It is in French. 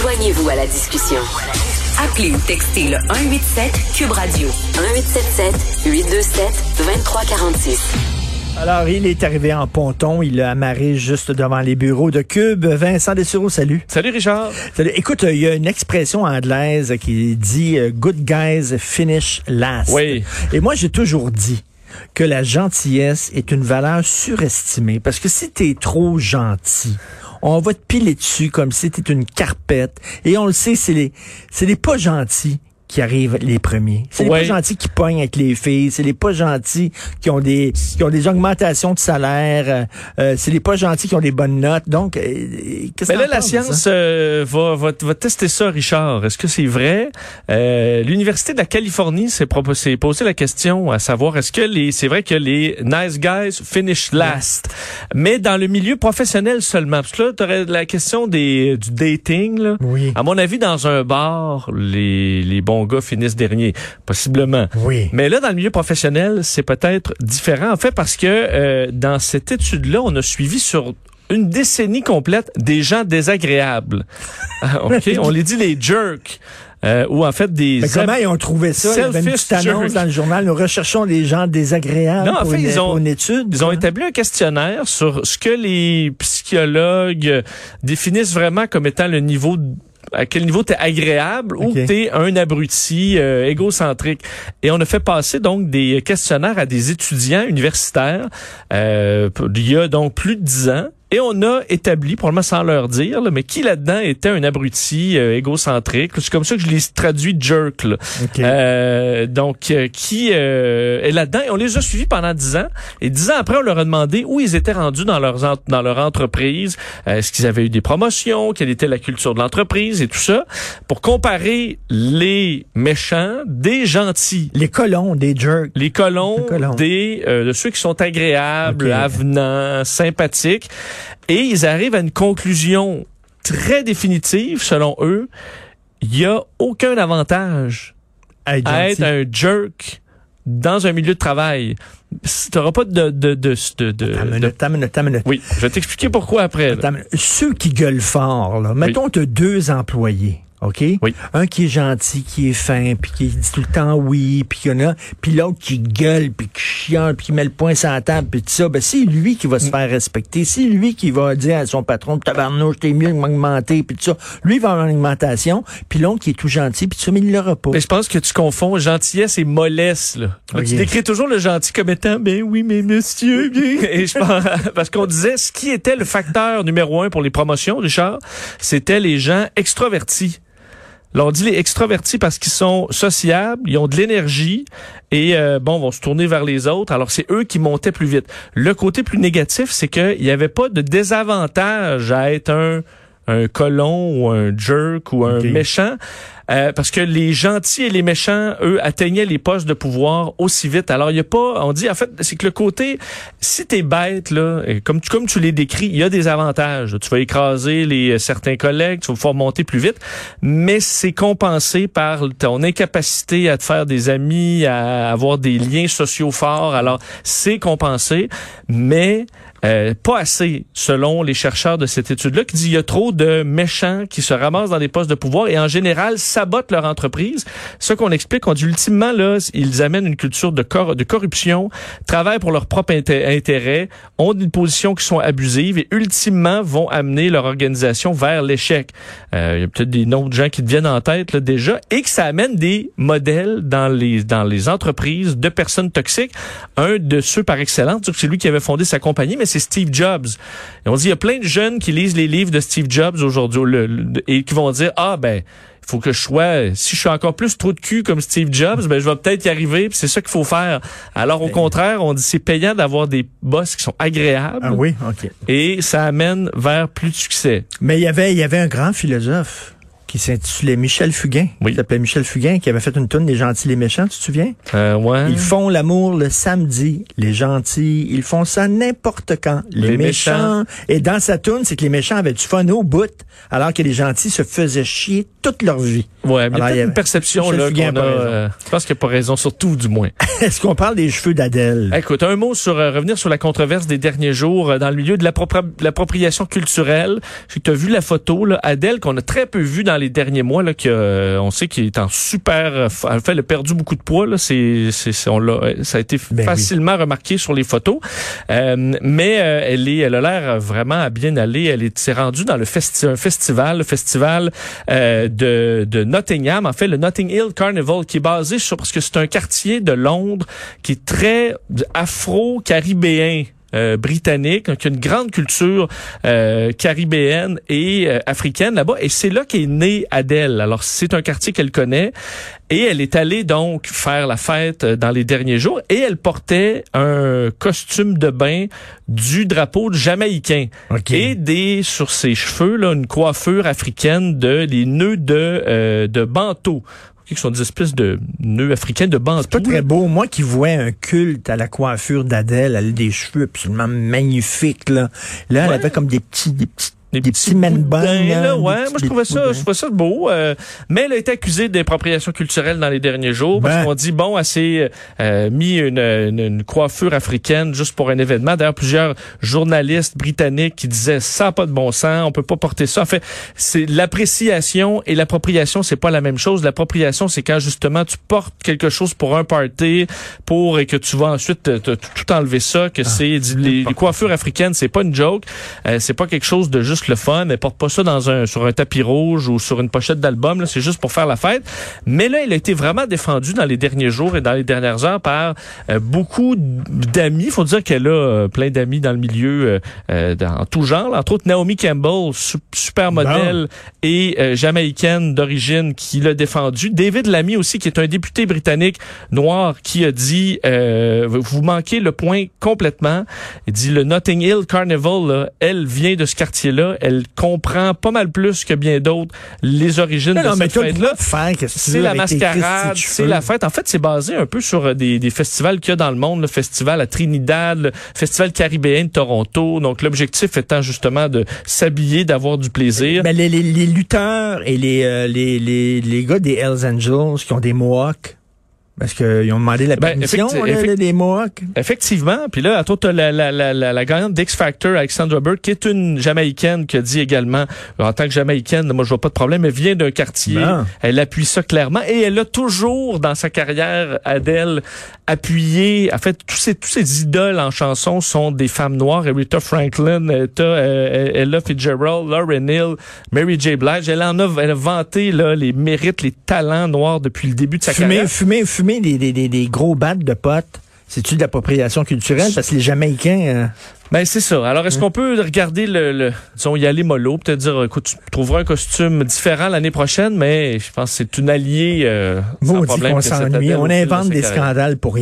Joignez-vous à la discussion. Appelez ou textez le 187 Cube Radio 1877 827 2346. Alors, il est arrivé en ponton, il a amarré juste devant les bureaux de Cube. Vincent Dessureau, salut. Salut Richard. Salut. Écoute, il y a une expression anglaise qui dit euh, Good guys finish last. Oui. Et moi, j'ai toujours dit que la gentillesse est une valeur surestimée. Parce que si t'es trop gentil, on va te piler dessus comme si t'étais une carpette. Et on le sait, c'est les, c'est les pas gentils qui arrivent les premiers. C'est les Ouais. pas gentils qui pognent avec les filles. C'est les pas gentils qui ont des qui ont des augmentations de salaire. Euh, euh, c'est les pas gentils qui ont des bonnes notes. Donc, euh, qu'est-ce Mais là, la science euh, va, va, va tester ça, Richard. Est-ce que c'est vrai? Euh, L'Université de la Californie s'est posé la question à savoir est-ce que les c'est vrai que les nice guys finish last, mais dans le milieu professionnel seulement. Parce que là, tu aurais la question des, du dating. Là. Oui. À mon avis, dans un bar, les, les bons gars finissent derniers, possiblement. Oui. Mais là, dans le milieu professionnel, c'est peut-être différent, en fait, parce que euh, dans cette étude-là, on a suivi sur une décennie complète des gens désagréables. Ah, OK? on les dit les jerks. Euh, ou en fait des... Mais comment ils ont trouvé ça? Il y avait une petite annonce jerk. dans le journal. Nous recherchons des gens désagréables Non, en pour, fait, une, ils ont- pour une étude. Ils ont établi un questionnaire sur ce que les psychologues définissent vraiment comme étant le niveau à quel niveau t'es agréable Ok. ou t'es un abruti euh, égocentrique. Et on a fait passer donc des questionnaires à des étudiants universitaires euh, il y a donc plus de dix ans. Et on a établi, probablement sans leur dire, là, mais qui là-dedans était un abruti euh, égocentrique. C'est comme ça que je l'ai traduit jerk. Là. OK. Euh, donc, euh, qui euh, est là-dedans. Et on les a suivis pendant dix ans. Et dix ans après, on leur a demandé où ils étaient rendus dans, leurs en- dans leur entreprise. Euh, Est-ce qu'ils avaient eu des promotions? Quelle était la culture de l'entreprise? Et tout ça? Pour comparer les méchants des gentils. les colons, des jerks. Les colons, Les colons. des euh, de ceux qui sont agréables, avenants, sympathiques. Et ils arrivent à une conclusion très définitive, selon eux. Il y a aucun avantage à être un jerk dans un milieu de travail. Tu n'auras pas de... de, de, de, de- Attends une de- minute, attends minute, minute. Oui, je vais t'expliquer pourquoi après. minute. Ceux qui gueulent fort, là, mettons tu as deux employés. OK? Oui. Un qui est gentil, qui est fin, puis qui dit tout le temps oui, puis qu'il y en a, puis l'autre qui gueule, puis qui chiale, puis qui met le poing sur la table, puis tout ça, ben c'est lui qui va Mm. se faire respecter. C'est lui qui va dire à son patron, tabarnouche, t'es mieux de m'augmenter, puis tout ça. Lui, il va avoir une augmentation, puis l'autre qui est tout gentil, puis tout ça, mais il l'aura pas. Mais je pense que tu confonds gentillesse et mollesse. Là. Tu décris toujours le gentil comme étant, ben oui, mais monsieur, bien. Et je pense, parce qu'on disait, ce qui était le facteur numéro un pour les promotions, Richard, c'était les gens extrovertis. Là, on dit les extrovertis parce qu'ils sont sociables, ils ont de l'énergie et euh, bon, vont se tourner vers les autres. Alors, c'est eux qui montaient plus vite. Le côté plus négatif, c'est qu'il n'y avait pas de désavantage à être un un colon ou un jerk ou un méchant. Euh, parce que les gentils et les méchants, eux, atteignaient les postes de pouvoir aussi vite. Alors, il y a pas, on dit, en fait, c'est que le côté, si t'es bête, là, et comme tu, comme tu les décris, il y a des avantages. Tu vas écraser les, certains collègues, tu vas pouvoir monter plus vite, mais c'est compensé par ton incapacité à te faire des amis, à avoir des liens sociaux forts. Alors, c'est compensé, mais euh, pas assez, selon les chercheurs de cette étude-là, qui dit il y a trop de méchants qui se ramassent dans des postes de pouvoir et en général sabotent leur entreprise. Ce qu'on explique, on dit ultimement, là, ils amènent une culture de, cor- de corruption, travaillent pour leur propre inté- intérêt, ont des positions qui sont abusives et ultimement vont amener leur organisation vers l'échec. Euh, il y a peut-être des noms de gens qui te viennent en tête là, déjà et que ça amène des modèles dans les, dans les entreprises de personnes toxiques. Un de ceux par excellence, c'est lui qui avait fondé sa compagnie, mais c'est Steve Jobs. Et on dit, il y a plein de jeunes qui lisent les livres de Steve Jobs aujourd'hui et qui vont dire, ah ben, il faut que je sois, si je suis encore plus trop de cul comme Steve Jobs, ben je vais peut-être y arriver, puis c'est ça qu'il faut faire. Alors au contraire, on dit c'est payant d'avoir des boss qui sont agréables Ah oui, OK. et ça amène vers plus de succès. Mais il y avait, il y avait un grand philosophe qui s'intitulait Michel Fugain. Oui. Il s'appelait Michel Fugain, qui avait fait une tonne des gentils les méchants, tu te souviens? Euh, ouais. Ils font l'amour le samedi, les gentils. Ils font ça n'importe quand, les, Les méchants. Et dans sa tourne, c'est que les méchants avaient du fun au bout, alors que les gentils se faisaient chier toute leur vie. Ouais, mais il y Alors, a il y a- une perception Michel là Fugain qu'on a. euh, je pense qu'il n'y a pas raison sur tout, du moins. Est-ce qu'on parle des cheveux d'Adèle? Écoute, un mot sur euh, revenir sur la controverse des derniers jours euh, dans le milieu de l'appropri- l'appropriation culturelle. Je tu as vu la photo, là, Adèle, qu'on a très peu vu dans les derniers mois, là, euh, on sait qu'il est en super... euh, En fait, elle a perdu beaucoup de poids. Là, c'est, c'est, c'est- on l'a, euh, ça a été Ben oui. facilement remarqué sur les photos. Euh, mais euh, elle, est, elle a l'air vraiment à bien aller. Elle est, s'est rendue dans le festi- un festival, le festival euh, de, de Nottingham, en fait, le Notting Hill Carnival, qui est basé sur... Parce que c'est un quartier de Londres qui est très afro-caribéen. Euh, britannique, a une grande culture euh, caribéenne et euh, africaine là-bas, et c'est là qu'est née Adèle. Alors c'est un quartier qu'elle connaît, et elle est allée donc faire la fête dans les derniers jours, et elle portait un costume de bain du drapeau jamaïcain OK. et des sur ses cheveux là une coiffure africaine de les nœuds de euh, de qui sont des espèces de nœuds africains de banteau. Pas très beau. Moi qui vois un culte à la coiffure d'Adèle, elle a des cheveux absolument magnifiques, là. Là, elle avait comme des petits, des petits, Des, des petits buns, boudins, là, ouais, petits- moi je trouvais petits ça, boudins. je trouvais ça beau, euh, mais elle a été accusée d'appropriation culturelle dans les derniers jours parce Ben. qu'on dit bon, elle s'est euh, mis une, une, une coiffure africaine juste pour un événement. D'ailleurs, plusieurs journalistes britanniques qui disaient ça a pas de bon sens, on peut pas porter ça. En fait, c'est l'appréciation et l'appropriation, c'est pas la même chose. L'appropriation, c'est quand justement tu portes quelque chose pour un party, pour et que tu vas ensuite te- te- tout enlever ça, Ah. que c'est les, les coiffures africaines, c'est pas une joke, euh, c'est pas quelque chose de juste le fun. Elle porte pas ça dans un sur un tapis rouge ou sur une pochette d'album. C'est juste pour faire la fête. Mais là, elle a été vraiment défendue dans les derniers jours et dans les dernières heures par euh, beaucoup d'amis. Faut dire qu'elle a euh, plein d'amis dans le milieu, euh, euh, dans tout genre. Entre autres, Naomi Campbell, su- super modèle et jamaïcaine d'origine, qui l'a défendue. David Lamy aussi, qui est un député britannique noir, qui a dit euh, vous manquez le point complètement. Il dit le Notting Hill Carnival, là, elle vient de ce quartier-là, elle comprend pas mal plus que bien d'autres les origines Non, de mais cette fête-là. C'est la mascarade, c'est la fête. En fait, c'est basé un peu sur euh, des, des festivals qu'il y a dans le monde. Le festival à Trinidad, le festival caribéen de Toronto. Donc, l'objectif étant justement de s'habiller, d'avoir du plaisir. Ben, les, les, les lutteurs et les, euh, les, les, les gars des Hells Angels qui ont des mohawks, parce qu'ils ont demandé la Ben, permission, effecti- là, effect- des mohawks. Effectivement. Puis là, à toi, t'as la, la, la, la, la gagnante d'X Factor, Alexandra Burke, qui est une Jamaïcaine, qui a dit également, en tant que Jamaïcaine, moi, je vois pas de problème, elle vient d'un quartier. Elle appuie ça clairement. Et elle a toujours, dans sa carrière, Adèle, appuyé, en fait, tous ces, tous ces idoles en chanson sont des femmes noires. Aretha Franklin, euh, euh, Ella Fitzgerald, Lauryn Hill, Mary J. Blige. Elle en a, elle a vanté, là, les mérites, les talents noirs depuis le début de sa Fumer, carrière. fumer, fumer des, des, des, des gros battes de potes. C'est-tu de l'appropriation culturelle? Parce que les Jamaïcains... euh, Ben c'est ça. Alors est-ce qu'on peut regarder le, le disons y aller mollo, peut-être dire écoute tu trouveras un costume différent l'année prochaine, mais je pense que c'est une alliée euh, sans problème cette s'ennuie. On invente des scandales pour